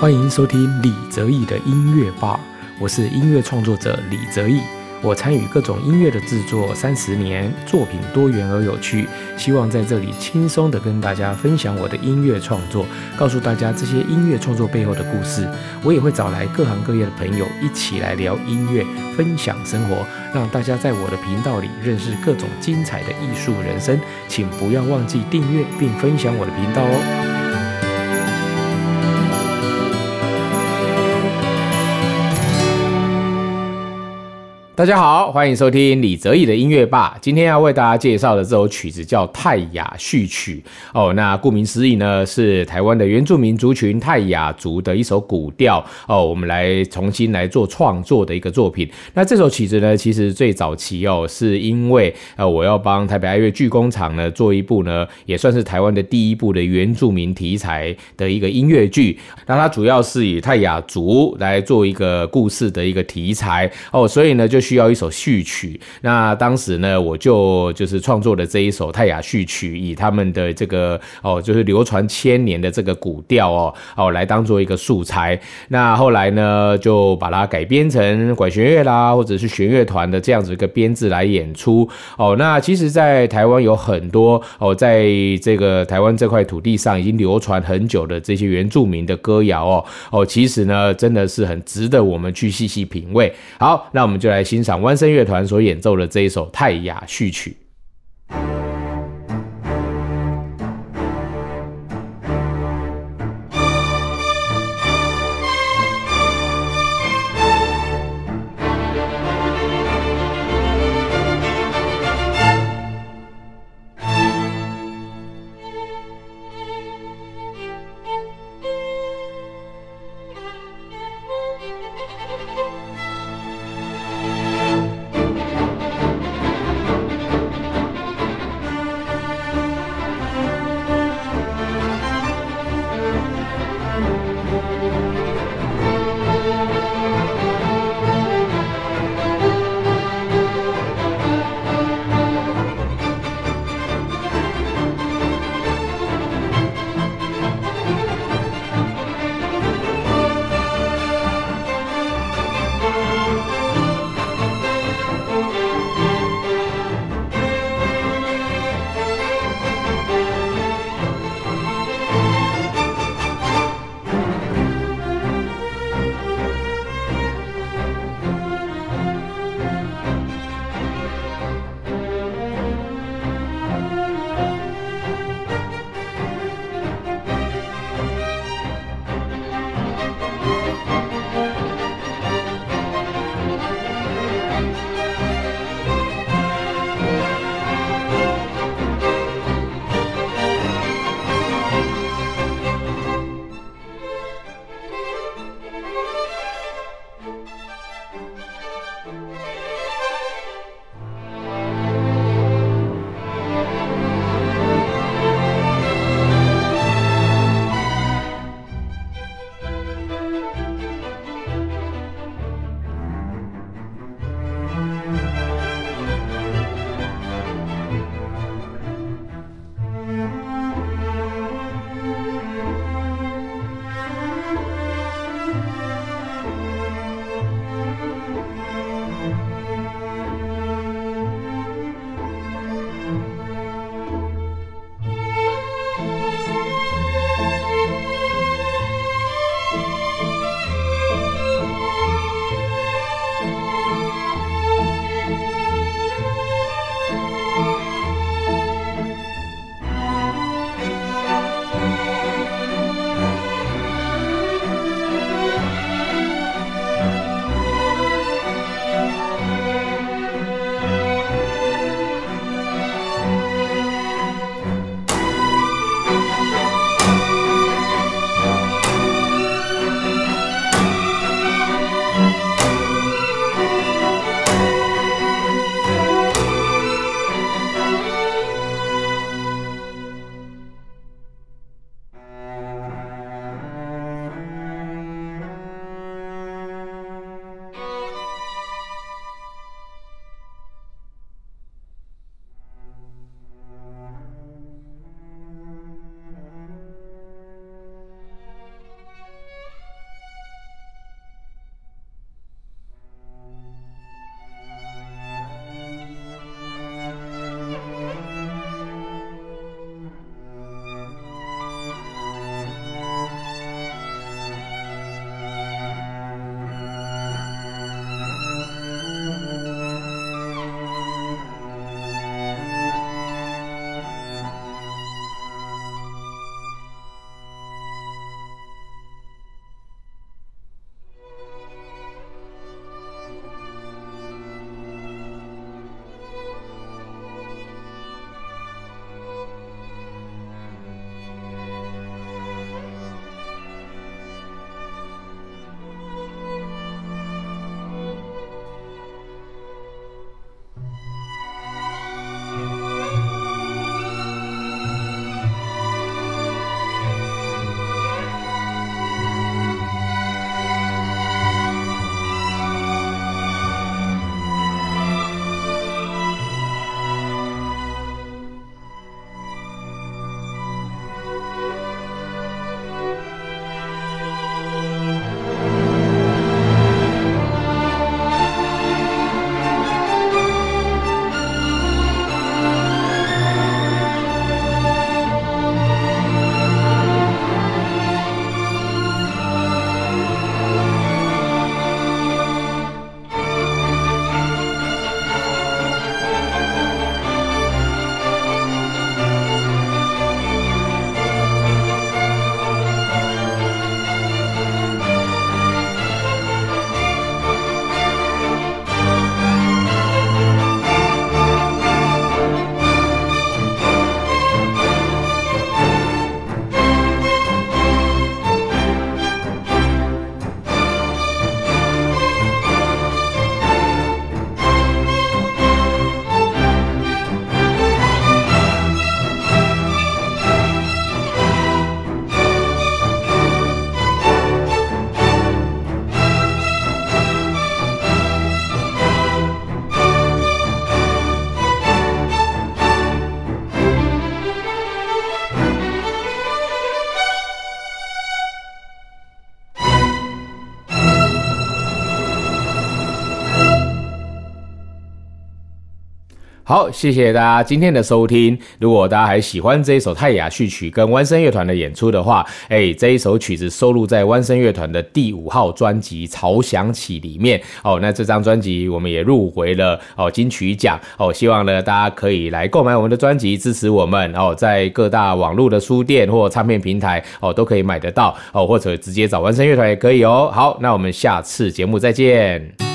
欢迎收听李泽义的音乐吧，我是音乐创作者李泽义。我参与各种音乐的制作三十年，作品多元而有趣，希望在这里轻松的跟大家分享我的音乐创作，告诉大家这些音乐创作背后的故事。我也会找来各行各业的朋友一起来聊音乐，分享生活，让大家在我的频道里认识各种精彩的艺术人生。请不要忘记订阅并分享我的频道哦。大家好，欢迎收听李泽义的音乐吧。今天要为大家介绍的这首曲子叫《泰雅序曲》哦。那顾名思义呢，是台湾的原住民族群泰雅族的一首古调哦。我们来重新来做创作的一个作品。那这首曲子呢，其实最早期哦，是因为呃，我要帮台北爱乐剧工厂呢做一部呢，也算是台湾的第一部的原住民题材的一个音乐剧。那它主要是以泰雅族来做一个故事的一个题材哦，所以呢就。需要一首序曲，那当时呢，我就就是创作的这一首泰雅序曲，以他们的这个哦，就是流传千年的这个古调哦哦来当做一个素材。那后来呢，就把它改编成管弦乐啦，或者是弦乐团的这样子一个编制来演出哦。那其实，在台湾有很多哦，在这个台湾这块土地上已经流传很久的这些原住民的歌谣哦哦，其实呢，真的是很值得我们去细细品味。好，那我们就来欣。欣赏弯声乐团所演奏的这一首《泰雅序曲》。好，谢谢大家今天的收听。如果大家还喜欢这一首泰雅序曲跟弯声乐团的演出的话，哎，这一首曲子收录在弯声乐团的第五号专辑《潮响起》里面。哦，那这张专辑我们也入围了哦金曲奖。哦，希望呢大家可以来购买我们的专辑，支持我们。哦，在各大网络的书店或唱片平台哦都可以买得到。哦，或者直接找弯声乐团也可以哦。好，那我们下次节目再见。